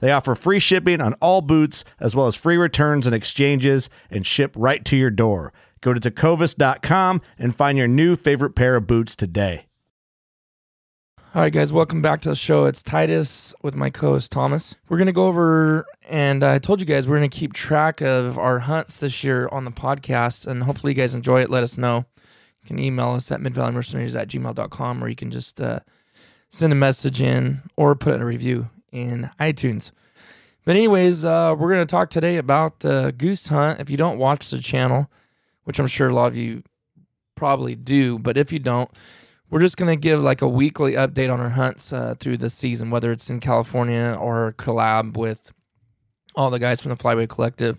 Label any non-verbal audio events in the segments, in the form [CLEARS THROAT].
They offer free shipping on all boots, as well as free returns and exchanges, and ship right to your door. Go to tecovas.com and find your new favorite pair of boots today. All right, guys, welcome back to the show. It's Titus with my co host Thomas. We're going to go over, and I told you guys we're going to keep track of our hunts this year on the podcast, and hopefully you guys enjoy it. Let us know. You can email us at midvalleymercenaries at gmail.com, or you can just uh, send a message in or put in a review in iTunes. But anyways, uh, we're going to talk today about uh, goose hunt. If you don't watch the channel, which I'm sure a lot of you probably do, but if you don't, we're just going to give like a weekly update on our hunts uh, through the season, whether it's in California or collab with all the guys from the Flyway Collective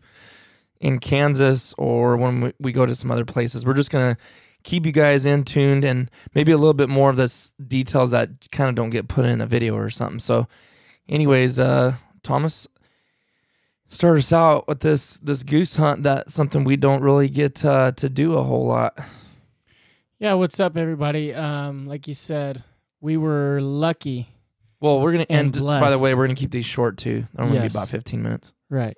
in Kansas or when we go to some other places. We're just going to keep you guys in tuned and maybe a little bit more of this details that kind of don't get put in a video or something. So anyways, uh, Thomas, start us out with this this goose hunt. That's something we don't really get uh, to do a whole lot. Yeah, what's up, everybody? Um, like you said, we were lucky. Well, we're gonna end. By the way, we're gonna keep these short too. They're gonna be about fifteen minutes. Right.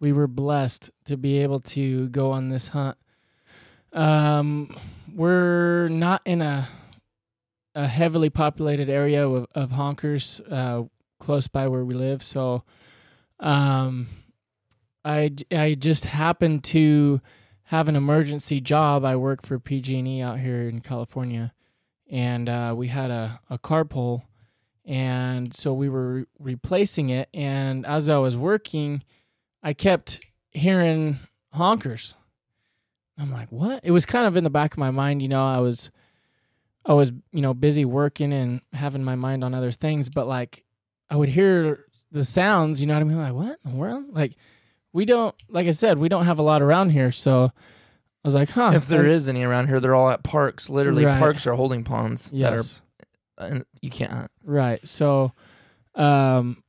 We were blessed to be able to go on this hunt. Um, we're not in a a heavily populated area of, of honkers uh, close by where we live, so um, I I just happened to have an emergency job. I work for PG&E out here in California, and uh, we had a a carpool, and so we were re- replacing it. And as I was working, I kept hearing honkers. I'm like, what? It was kind of in the back of my mind, you know. I was, I was, you know, busy working and having my mind on other things, but like, I would hear the sounds. You know what I mean? Like, what in the world? Like, we don't, like I said, we don't have a lot around here, so I was like, huh? if there is any around here, they're all at parks. Literally, Right. parks are holding ponds yes, that are, and you can't hunt. Right. So, um,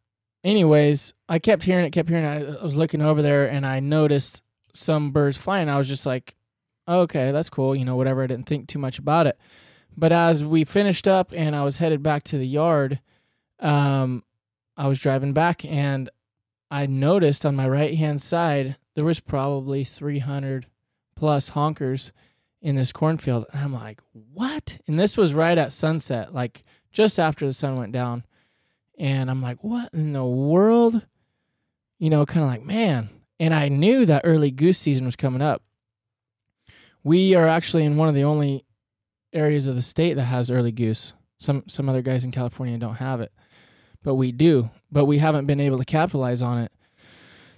anyways, I kept hearing it, kept hearing it. I was looking over there and I noticed some birds flying. I was just like, okay, that's cool. You know, whatever. I didn't think too much about it. But as we finished up and I was headed back to the yard, um, I was driving back and I noticed on my right hand side there was probably 300 plus honkers in this cornfield. And I'm like, what? And this was right at sunset, like just after the sun went down. And I'm like, what in the world? You know, kind of like, man. And I knew that early goose season was coming up. We are actually in one of the only areas of the state that has early goose. Some some other guys in California don't have it, but we do. But we haven't been able to capitalize on it.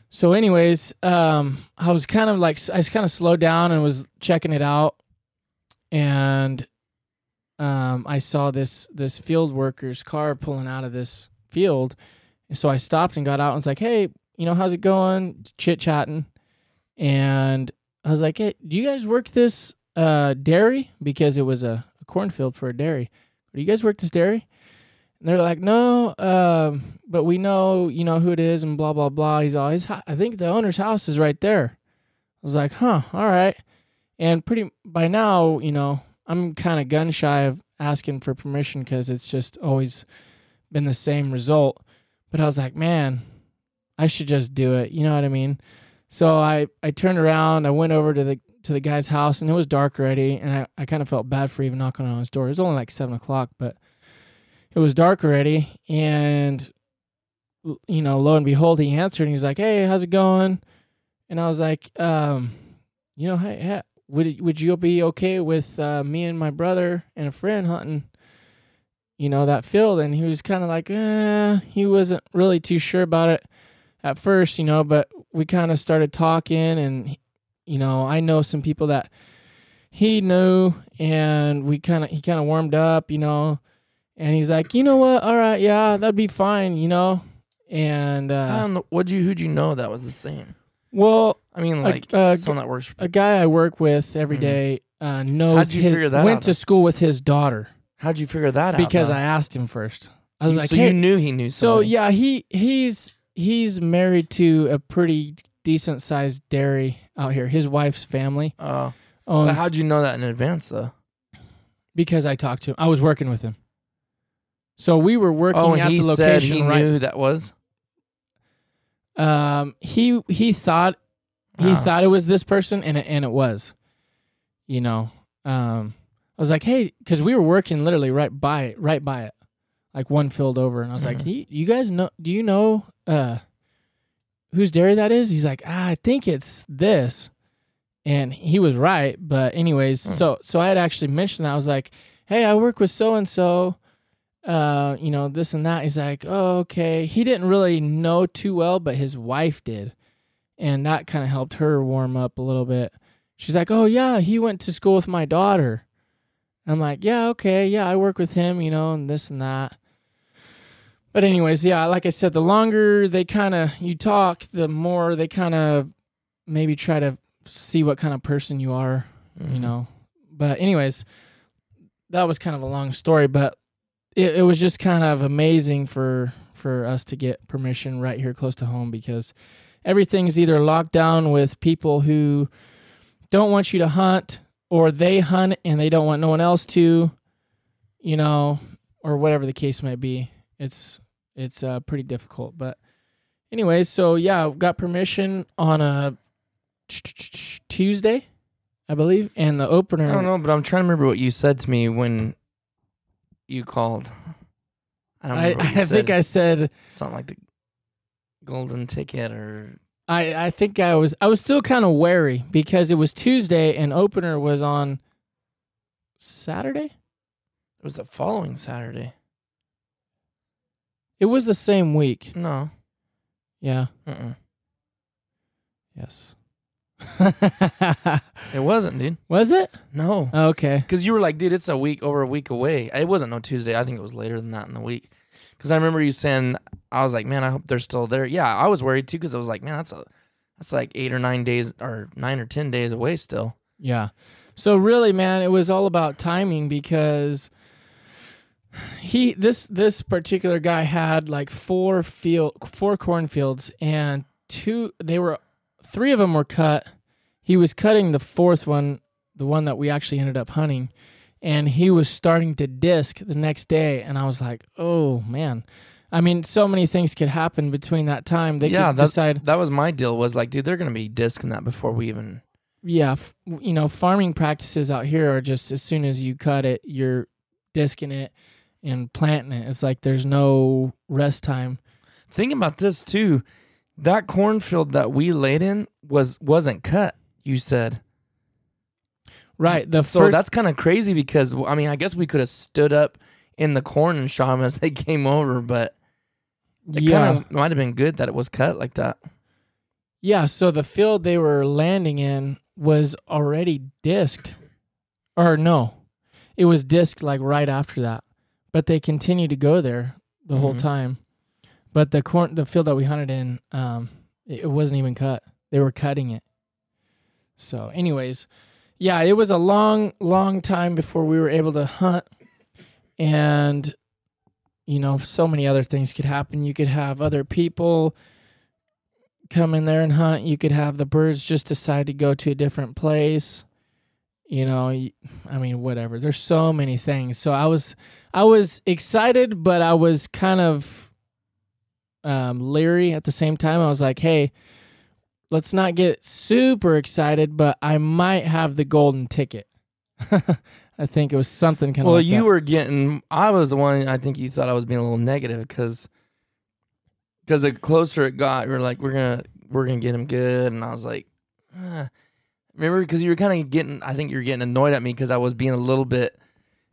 So, anyways, um, I was kind of like I was kind of slowed down and was checking it out, and um, I saw this this field worker's car pulling out of this field, and so I stopped and got out and was like, "Hey, you know, how's it going?" Chit chatting, and I was like, "Hey, do you guys work this uh, dairy? Because it was a, a cornfield for a dairy. Do you guys work this dairy?" And they're like, "No, um, but we know, you know, who it is and blah blah blah." He's always, I think the owner's house is right there. I was like, huh, all right. And pretty by now, you know, I'm kind of gun shy of asking for permission because it's just always been the same result. But I was like, man, I should just do it. You know what I mean? So I I turned around, I went over to the to the guy's house, and it was dark already, and I, I kind of felt bad for even knocking on his door. It was only like seven o'clock, but it was dark already, and you know, lo and behold, he answered, and he's like, "Hey, how's it going?" And I was like, um, you know, hey, hey would would you be okay with uh, me and my brother and a friend hunting, you know, that field? And he was kind of like, eh, he wasn't really too sure about it at first, you know, but we kind of started talking, and you know, I know some people that he knew, and we kind of he kind of warmed up, you know, and he's like, you know what, all right, yeah, that'd be fine, you know, and I uh, don't know. What'd you, who'd you know that was the same? well, I mean, Like, uh, someone that works for a guy I work with every Mhm. day uh, knows How'd you his figure that went out to school with his daughter How'd you figure that out? because though? I asked him first. I was You- like, so hey, you knew he knew. so yeah, he he's he's married to a pretty decent sized dairy out here. His wife's family Oh, how'd you know that in advance though? because I talked to him. I was working with him. So we were working oh, at he the said location he right. knew who that was. Um, he he thought he Ah. thought it was this person, and it, and it was. You know, um, I was like, hey, because we were working literally right by it, right by it, like one field over, and I was like, Mhm. "You- guys know? Do you know uh, whose dairy that is? He's like, ah, I think it's this, and he was right. But anyways, Hmm. so so I had actually mentioned that I was like, hey, I work with so and so. Uh, you know, this and that. He's like, oh, okay. He didn't really know too well, but his wife did. And that kind of helped her warm up a little bit. She's like, oh, yeah, he went to school with my daughter. I'm like, yeah, okay. Yeah, I work with him, you know, and this and that. But, anyways, yeah, like I said, the longer they kind of, you talk, the more they kind of maybe try to see what kind of person you are you Mhm. know. But anyways, that was kind of a long story, but it, it was just kind of amazing for for us to get permission right here close to home because everything's either locked down with people who don't want you to hunt or they hunt and they don't want no one else to, you know, or whatever the case might be. It's it's uh, pretty difficult, but anyways, so yeah, got permission on a Tuesday, I believe, and the opener. I don't know, but I'm trying to remember what you said to me when you called. I don't I, I think. I said something like the golden ticket or I, I think I was I was still kind of wary because it was Tuesday and opener was on Saturday. it was the following Saturday. It was the same week. No. Yeah. Uh-uh. Yes. [LAUGHS] It wasn't, dude. was it? No. Oh, okay. Because you were like, dude, it's a week over a week away. It wasn't no Tuesday. I think it was later than that in the week. Because I remember you saying, I was like, man, I hope they're still there. Yeah, I was worried too because I was like, man, that's a that's like eight or nine days or nine or ten days away still. Yeah. So really, man, it was all about timing because he this this particular guy had like four field four cornfields and two they were three of them were cut. He was cutting the fourth one, the one that we actually ended up hunting, and he was starting to disc the next day and I was like, "Oh, man." I mean, so many things could happen between that time. They yeah, could that's, decide that was my deal. Was like, dude, they're gonna be disking that before we even. yeah, f- you know, farming practices out here are just as soon as you cut it, you're disking it and planting it. It's like there's no rest time. Think about this too. That cornfield that we laid in was wasn't cut. You said Right. The so fir- that's kind of crazy because I mean I guess we could have stood up in the corn and shot them as they [LAUGHS] came over, but it yeah. kind of might have been good that it was cut like that. Yeah, so the field they were landing in was already disked. Or no. It was disked like right after that. But they continued to go there the whole Mhm. time. But the corn the field that we hunted in, um, it, it wasn't even cut. They were cutting it. So anyways, yeah, it was a long, long time before we were able to hunt. And you know, so many other things could happen. You could have other people come in there and hunt. You could have the birds just decide to go to a different place. You know, I mean, whatever. There's so many things. So I was, I was excited, but I was kind of um, leery at the same time. I was like, hey, let's not get super excited, but I might have the golden ticket. [LAUGHS] I think it was something kind of. well, like you that. were getting. I was the one. I think you thought I was being a little negative because because the closer it got, you were like, "We're gonna we're gonna get him good," and I was like, ah. "Remember?" Because you were kind of getting. I think you were getting annoyed at me because I was being a little bit.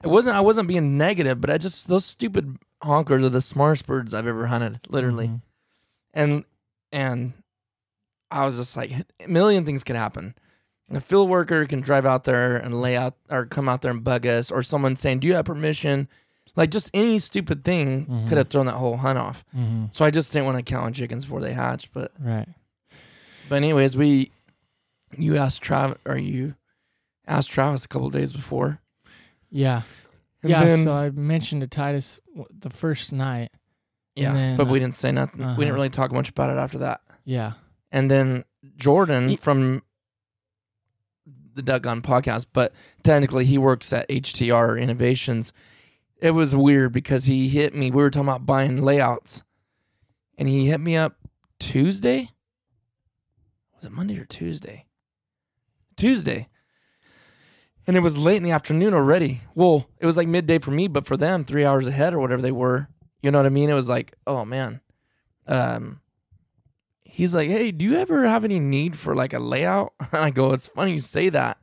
It wasn't. I wasn't being negative, but I just those stupid honkers are the smartest birds I've ever hunted, literally. Mhm. and and I was just like, a million things could happen. A field worker can drive out there and lay out or come out there and bug us, or someone saying, "Do you have permission?" Like just any stupid thing Mhm. could have thrown that whole hunt off. Mhm. So I just didn't want to count on chickens before they hatch. But Right. but anyways, we you asked Travis or you asked Travis a couple days before. Yeah. And yeah. then- so I mentioned to Titus the first night. yeah, then, but we uh, didn't say nothing. We uh-huh. didn't really talk much about it after that. Yeah. and then Jordan Ye- from the Duck Gun podcast, but technically he works at HTR Innovations. It was weird because he hit me. We were talking about buying layouts, and he hit me up Tuesday. Was it Monday or Tuesday? Tuesday. And it was late in the afternoon already. Well, it was like midday for me, but for them, three hours ahead or whatever they were. You know what I mean? It was like, oh man. Um, he's like, "Hey, do you ever have any need for like a layout?" [LAUGHS] And I go, "It's funny you say that."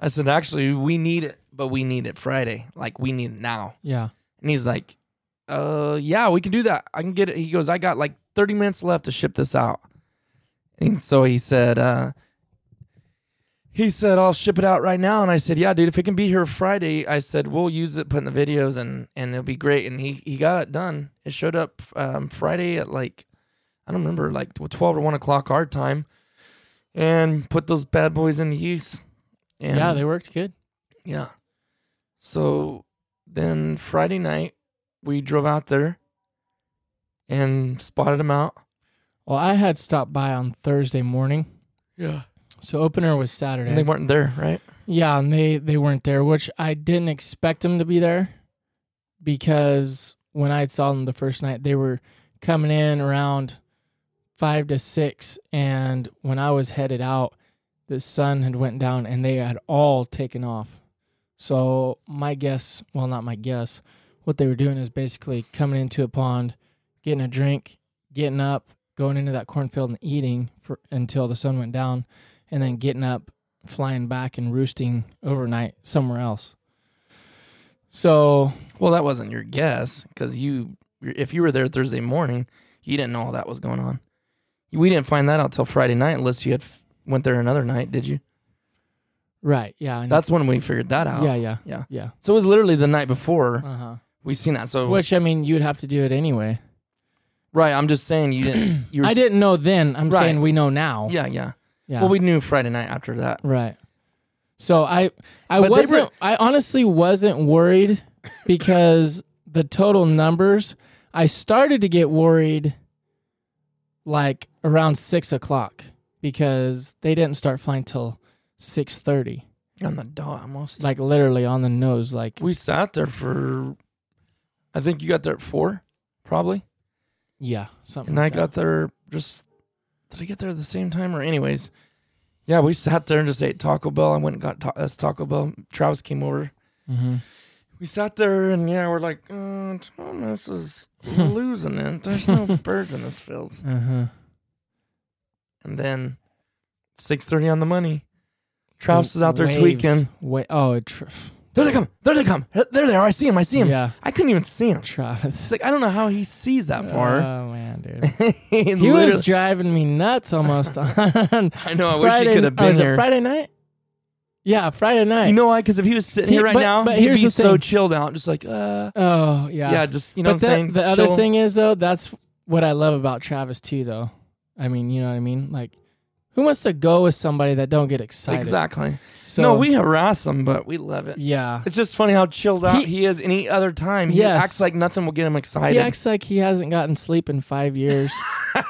I said, "Actually, we need it, but we need it Friday. Like we need it now." Yeah. And he's like, "Uh, yeah, we can do that. I can get it." He goes, "I got like 30 minutes left to ship this out." And so he said, uh he said, "I'll ship it out right now." And I said, "Yeah, dude, if it can be here Friday, I said we'll use it, put in the videos, and and it'll be great." And he he got it done. It showed up um, Friday at like I don't remember, like twelve or one o'clock our time, and put those bad boys into use. And yeah. They worked good. yeah. So then Friday night we drove out there and spotted them out. Well, I had stopped by on Thursday morning. Yeah. So opener was Saturday. And they weren't there, right? Yeah, and they they weren't there, which I didn't expect them to be there because when I saw them the first night, they were coming in around five to six, and when I was headed out, the sun had went down and they had all taken off. So my guess, well, not my guess, what they were doing is basically coming into a pond, getting a drink, getting up, going into that cornfield and eating for until the sun went down, and then getting up, flying back and roosting overnight somewhere else. So Well, that wasn't your guess because you, if you were there Thursday morning, you didn't know all that was going on. We didn't find that out till Friday night, unless you had went there another night. Did you? right, yeah. That's when we figured that out. yeah, yeah, Yeah. yeah. So it was literally the night before Uh huh. we seen that. So Which I mean, you'd have to do it anyway. right, I'm just saying you didn't. You [CLEARS THROAT] were, I didn't know then. I'm Right. saying we know now. Yeah, yeah, yeah. Well, we knew Friday night after that. right. So I, I But they wasn't. were- I honestly wasn't worried because [LAUGHS] the total numbers. I started to get worried, like around six o'clock, because they didn't start flying till six thirty. On the dot almost. Like literally on the nose. Like we sat there for. I think you got there at four, probably, yeah, something. and I like got there just. Did I get there at the same time or anyways? Yeah, we sat there and just ate Taco Bell. I went and got ta- us Taco Bell. Travis came over. that. hmm We sat there and yeah, we're like, uh, Thomas is [LAUGHS] losing it. There's no birds in this field. Uh huh. And then six thirty on the money. Travis is out there tweaking. Wait, oh, tr- There they come. There they come. There they are. I see him. I see him. yeah, I couldn't even see him. Travis. It's like I don't know how he sees that far. Oh man, dude. [LAUGHS] he He was driving me nuts almost [LAUGHS] on I know. I wish Friday. he could have oh, been was it. Friday night? Yeah, Friday night. You know why? Because if he was sitting He- here right but- now, but he'd be so chilled out, just like, uh, oh yeah, yeah, just you know but what I'm that- saying. the other thing is though, that's what I love about Travis too. Though, I mean, you know what I mean? Like, Who wants to go with somebody that don't get excited? Exactly. So, no, we harass him, but we love it. yeah. It's just funny how chilled out He- he, is any other time. He Yes. acts like nothing will get him excited. He acts like he hasn't gotten sleep in five years.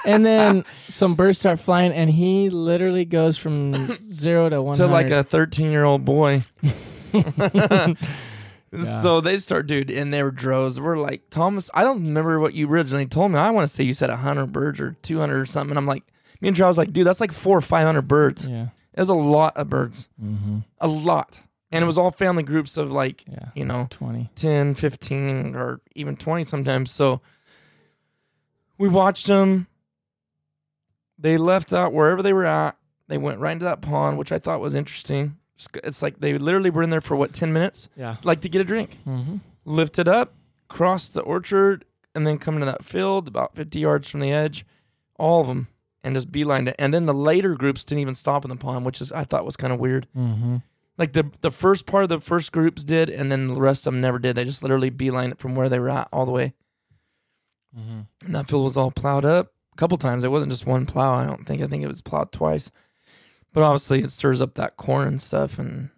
and then [LAUGHS] some birds start flying, and he literally goes from [LAUGHS] zero to one to like a 13 year old boy. [LAUGHS] Yeah. So they start, dude, and they were droves. We're like, Thomas, I don't remember what you originally told me. I want to say you said 100 birds or 200 or something. And I'm like, me and Charles was like, dude, that's like four or 500 birds. Yeah. It's a lot of birds. Mm-hmm. A lot. And it was all family groups of like, Yeah. you know, 20. 10, 15, or even 20 sometimes. So we watched them. They left out wherever they were at. They went right into that pond, which I thought was interesting. It's like they literally were in there for what, 10 minutes? Yeah. Like to get a drink. Mm-hmm. Lifted up, crossed the orchard, and then come into that field about 50 yards from the edge. All of them. And just beelined it. And then the later groups didn't even stop in the pond, which is I thought was kind of weird. Mm-hmm. Like the the first part of the first groups did, and then the rest of them never did. They just literally beeline it from where they were at all the way. Mm-hmm. And that field was all plowed up a couple times. It wasn't just one plow. I don't think. I think it was plowed twice. But obviously, it stirs up that corn and stuff, and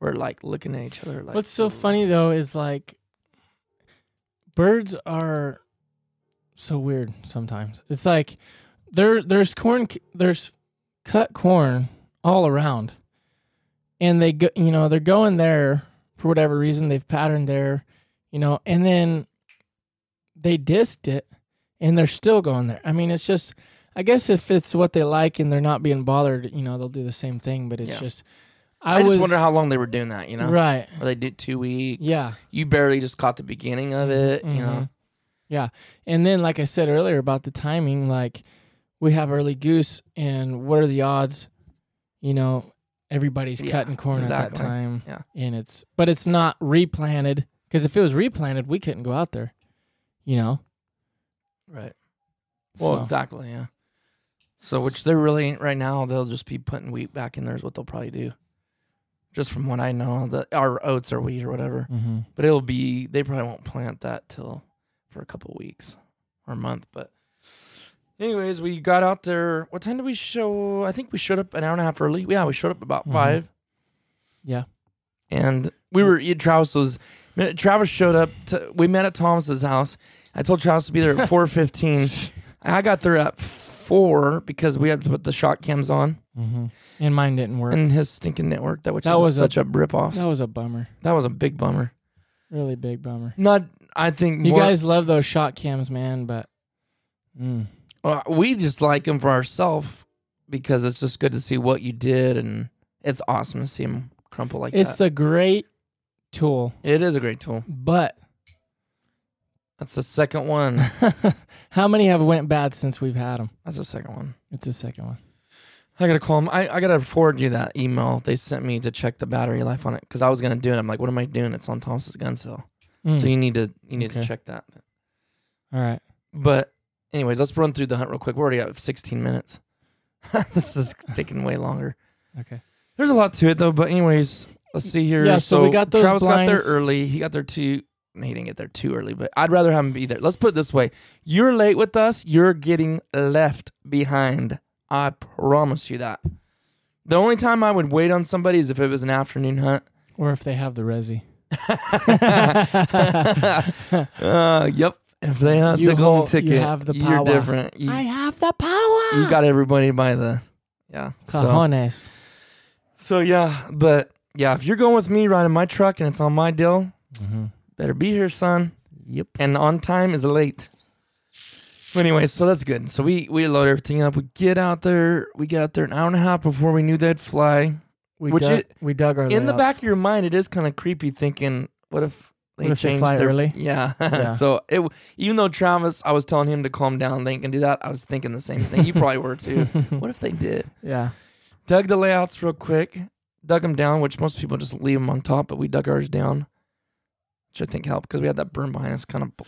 we're like looking at each other. Like, What's so funny though is like birds are so weird sometimes. It's like there there's corn there's cut corn all around. And they go you know, they're going there for whatever reason they've patterned there, you know, and then they disked it and they're still going there. I mean, it's just I guess if it's what they like and they're not being bothered, you know, they'll do the same thing, but it's Yeah. just I, I, just wonder how long they were doing that. You know, right. or they did two weeks. Yeah. you barely just caught the beginning of it. You know, Mhm. Yeah. And then, like I said earlier about the timing, like we have early goose, and what are the odds? You know, everybody's Yeah, cutting corn at that time. Yeah. And it's, but it's not replanted because if it was replanted, we couldn't go out there, you know? right? Well, So, exactly. Yeah. So, which they really ain't right now. They'll just be putting wheat back in there. Is what they'll probably do. Just from what I know, the our oats or wheat or whatever. mhm. But it'll be they probably won't plant that till for a couple weeks or a month. But anyways, we got out there. What time did we show? I think we showed up an hour and a half early. Yeah, we showed up about Mhm. five. Yeah. And we were Travis was Travis showed up. To, we met at Thomas's house. I told Travis to be there at four [LAUGHS] fifteen. I got there at four because we had to put the shot cams on, Mhm. And mine didn't work. and his stinking network that which That was a- such a, rip off. that was a bummer. That was a big bummer. Really big bummer. Not, I think You more- guys love those shot cams, man, but mm, Well, we just like them for ourselves because it's just good to see what you did, and it's awesome to see them crumple like it's that. It's a great tool, it is a great tool. but That's the second one. [LAUGHS] how many have went bad since we've had them? That's the second one. It's the second one. I gotta call them. I, I gotta forward you that email they sent me to check the battery life on it because I was gonna do it. I'm like, what am I doing? It's on Thomas's gun sale, Mm. so you need to you need Okay. to check that. All right. But anyways, let's run through the hunt real quick. We're already at 16 minutes. [LAUGHS] this is [LAUGHS] taking way longer. Okay. There's a lot to it though, but anyways, let's see here. Yeah, so we got those Travis got there early. He got there too. He didn't get there too early, but I'd rather have him be there. Let's put it this way: You're late with us. You're getting left behind. I promise you that. The only time I would wait on somebody is if it was an afternoon hunt. Or if they have the resi. Uh, yep. If they had You the golden hold- you ticket, have the you're power. different. You, have the power. you got everybody by the yeah. So, Cajones. so yeah, but yeah, if you're going with me riding my truck and it's on my deal, Mm-hmm. better be here, son. Yep. And on time is late. But anyway, so that's good. So we we load everything up. We get out there. We get out there an hour and a half before we knew they'd fly. We Which dug, it- we dug our In the back of your mind, it is kind of creepy thinking, what if they What if they changed fly their early? [LAUGHS] Yeah. Yeah. so it w- even though Travis, I was telling him to calm down, they can do that. I was thinking the same thing. You probably were too. [LAUGHS] what if they did? yeah. Dug the layouts real quick. Dug them down, which most people just leave them on top, but we dug ours down, which I think helped because we had that berm behind us, kind of. Oh,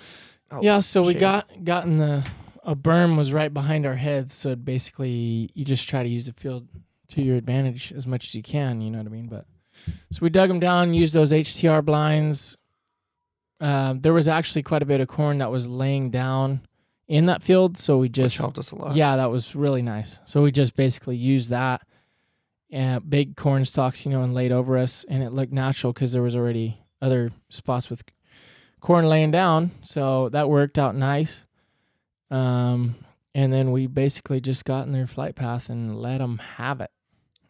helped Yeah, so we got gotten the a berm was right behind our heads, so basically you just try to use the field to your advantage as much as you can. You know what I mean? But so we dug them down, used those HTR blinds. Um, there was actually quite a bit of corn that was laying down in that field. So we which just helped us a lot. yeah, that was really nice. So we just basically used that and big corn stalks, you know, and laid over us, and it looked natural because there was already other spots with corn laying down. So that worked out nice. Um, and then we basically just got in their flight path and let them have it.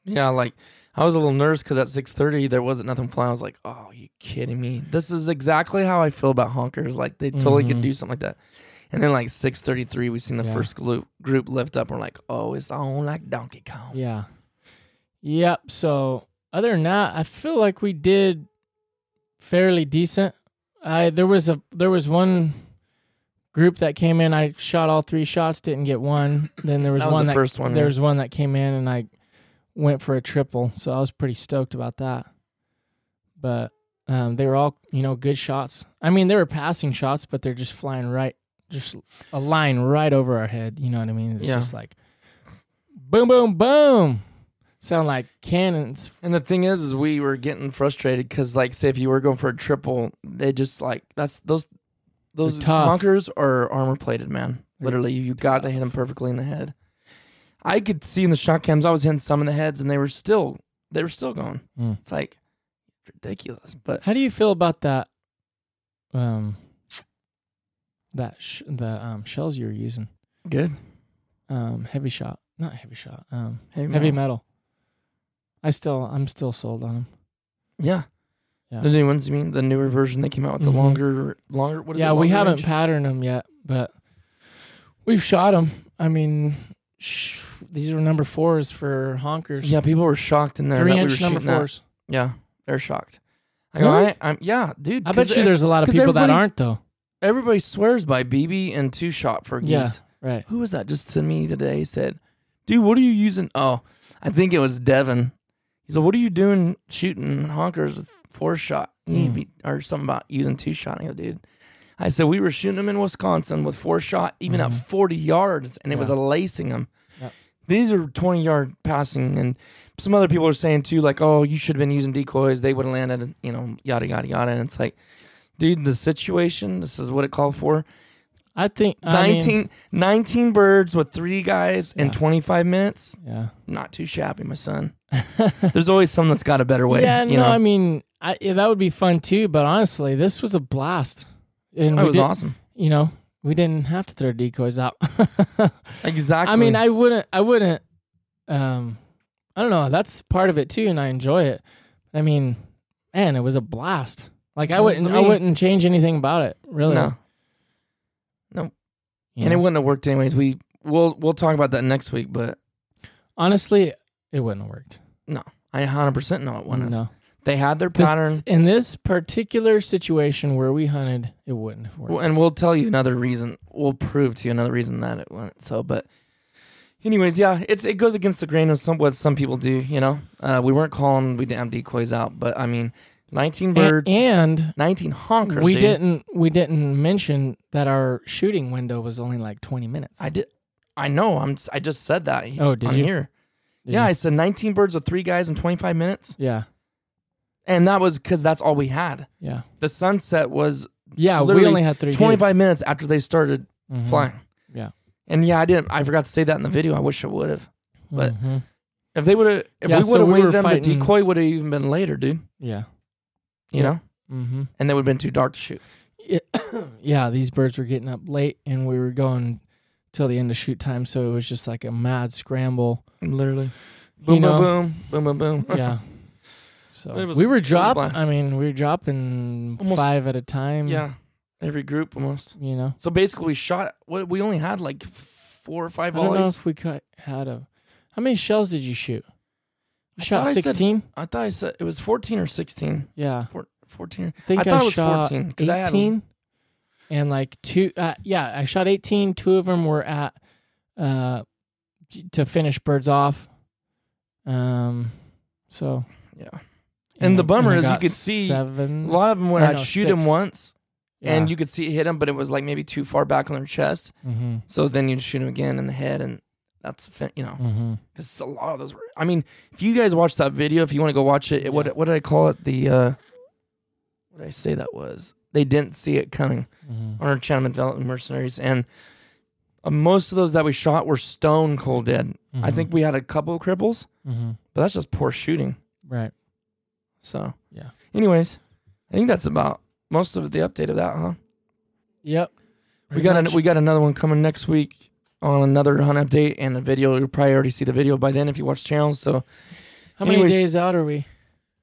Yeah, like I was a little nervous because at six thirty there wasn't nothing flying. I was like, "Oh, you kidding me? This is exactly how I feel about honkers. Like they totally could Mhm. do something like that." And then like six thirty three, we seen the Yeah. first group group lift up. We're like, "Oh, it's on like Donkey Kong." Yeah. Yep. So other than that, I feel like we did fairly decent. I there was a there was one group that came in. I shot all three shots, didn't get one. Then there was, That was one the that first one, There yeah. was one that came in, and I went for a triple. So I was pretty stoked about that. But um, they were all you know good shots. I mean, they were passing shots, but they're just flying right, just a line right over our head. You know what I mean? It's Yeah. just like boom, boom, boom. Sound like cannons. And the thing is, is we were getting frustrated because, like, say if you were going for a triple, they just like that's those those tough. honkers are armor plated, man. Literally, you got to hit them perfectly in the head. I could see in the shot cams, I was hitting some in the heads, and they were still they were still going. Mm. It's like ridiculous, but How do you feel about that? Um, that sh- the um shells you were using, good. um, Hevi-Shot, not Hevi-Shot, um, Heavy Hevi-Metal. metal. I still, I'm still sold on them. Yeah. Yeah. The new ones, you mean the newer version? that came out with the Mhm. longer, longer. What is yeah, it? we haven't range? patterned them yet, but we've shot them. I mean, sh- these were number fours for honkers. yeah, people were shocked in there. three that we inch were number shooting fours. Yeah, they're shocked. I go, Really? I, I'm yeah, dude. I bet you there's a lot of people that aren't though. everybody swears by BB and two shot for geese. Yeah. Right. Who was that just to me today? He said, Dude, what are you using? Oh, I think it was Devin. He said, What are you doing shooting honkers with four shot? Mm. be, or something about using two shot. I go, dude. I said, We were shooting them in Wisconsin with four shot, even at Mhm. 40 yards, and it was a Yeah. lacing them. These are 20 yard passing. And some other people are saying too, like, Oh, you should have been using decoys. They would have landed, you know, yada, yada, yada. And it's like, dude, the situation, this is what it called for. I think I mean, 19, 19 birds with three guys in 25 minutes. yeah. Not too shabby, my son. [LAUGHS] There's always someone that's got a better way. Yeah, you no, know? I mean, I, yeah, that would be fun too. But honestly, this was a blast. And it was did- awesome. You know, we didn't have to throw decoys out. [LAUGHS] Exactly. I mean, I wouldn't. I wouldn't. Um, I don't know. That's part of it too, and I enjoy it. I mean, man, it was a blast. Like I wouldn't. I wouldn't change anything about it. Really. no, You and it wouldn't have worked anyways. We we'll we'll talk about that next week, but honestly, it wouldn't have worked. No, I 100 percent know it wouldn't. have. They had their pattern, in this particular situation where we hunted, it wouldn't have worked. Well, and we'll tell you another reason. We'll prove to you another reason that it wouldn't. So, but. Anyways, yeah, it's it goes against the grain of some what some people do. You know, uh, we weren't calling we didn't have decoys out, but I mean, 19 birds, and 19 honkers. we dude. didn't. We didn't mention that our shooting window was only like twenty minutes. I did. I know. I'm. I just said that. Oh, did you? Here. Did yeah, you? I said 19 birds with three guys in 25 minutes, yeah. And that was because that's all we had. Yeah. The sunset was Yeah. We only had three. 25 minutes after they started. Mhm. flying. Yeah. And yeah, I didn't. I forgot to say that in the video. I wish I would have. but- Mhm. If they would have, if Yeah, we would have we waited them, fighting- the decoy would have even been later, dude. yeah. You know, Mm-hmm. and they would have been too dark to shoot. [COUGHS] yeah, these birds were getting up late, and we were going till the end of shoot time, so it was just like a mad scramble. Literally, You boom, know? boom, boom, boom, boom, boom. Yeah. [LAUGHS] So It was- we were it was a dropping. blast. I mean, we were dropping Almost- five at a time. yeah. Every group almost. You know, So basically, we shot. What we only had like four or five I don't know volleys. if we cut, had a. How many shells did you shoot? You I shot thought I said- sixteen. I thought I said it was 14 or 16. Yeah, Four, 14. I think I thought it was shot 14 because I had eighteen. And like two, uh, yeah, I shot eighteen. Two of them were at, uh, to finish birds off. Um, so yeah. And the bummer I is you could see seven. A lot of them Or I'd no, shoot him six. once and you could see it hit him, but it was like maybe too far back on their chest. Mm-hmm. So then you'd shoot him again in the head, and that's you know Mm-hmm. because a lot of those were. I mean, if you guys watch that video, if you want to go watch it, it what Yeah. what did I call it? The uh, what did I say that was? They didn't see it coming Mm-hmm. on our channel, Mid Valley Mercenaries, and Uh, most of those that we shot were stone cold dead. I Mhm. think we had a couple of cripples, Mm-hmm. but that's just poor shooting. Right. So Yeah. Anyways, I think that's about most of the update of that, huh? Yep. we got an, we got another one coming next week on another hunt update and a video. You'll probably already see the video by then if you watch channels. So How many days out are we?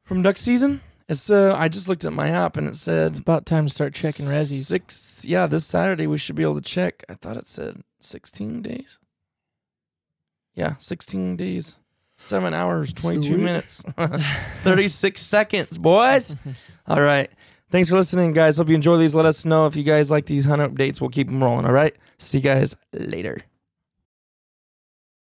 from duck season, it's uh I just looked at my app and it said It's about time to start checking resis. Six yeah, this Saturday we should be able to check. I thought it said sixteen days. Yeah, sixteen days. Seven hours, twenty two Sweet. minutes. [LAUGHS] [LAUGHS] Thirty six seconds, boys. [LAUGHS] All right. Thanks for listening, guys. Hope you enjoy these. Let us know if you guys like these hunt updates. We'll keep them rolling. All right. See you guys later.